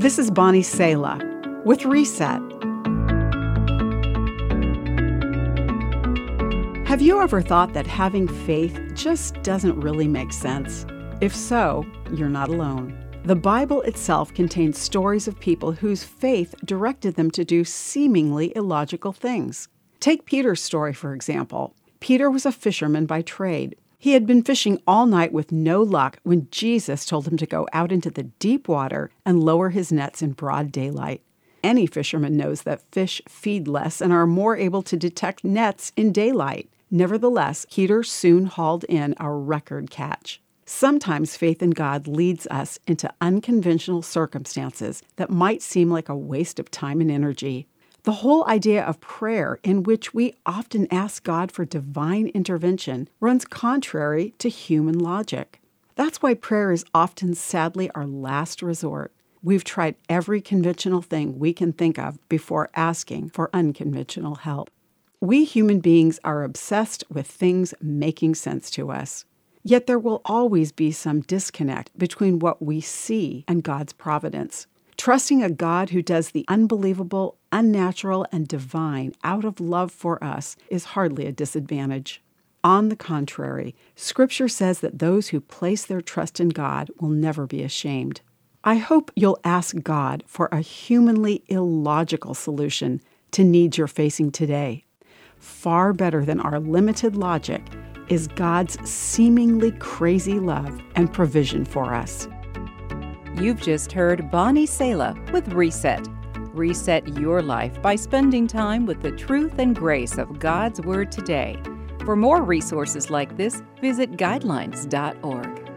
This is Bonnie Sala with Reset. Have you ever thought that having faith just doesn't really make sense? If so, you're not alone. The Bible itself contains stories of people whose faith directed them to do seemingly illogical things. Take Peter's story, for example. Peter was a fisherman by trade. He had been fishing all night with no luck when Jesus told him to go out into the deep water and lower his nets in broad daylight. Any fisherman knows that fish feed less and are more able to detect nets in daylight. Nevertheless, Peter soon hauled in a record catch. Sometimes faith in God leads us into unconventional circumstances that might seem like a waste of time and energy. The whole idea of prayer, in which we often ask God for divine intervention, runs contrary to human logic. That's why prayer is often sadly our last resort. We've tried every conventional thing we can think of before asking for unconventional help. We human beings are obsessed with things making sense to us. Yet there will always be some disconnect between what we see and God's providence. Trusting a God who does the unbelievable, unnatural, and divine out of love for us is hardly a disadvantage. On the contrary, Scripture says that those who place their trust in God will never be ashamed. I hope you'll ask God for a humanly illogical solution to needs you're facing today. Far better than our limited logic is God's seemingly crazy love and provision for us. You've just heard Bonnie Sala with Reset. Reset your life by spending time with the truth and grace of God's Word today. For more resources like this, visit guidelines.org.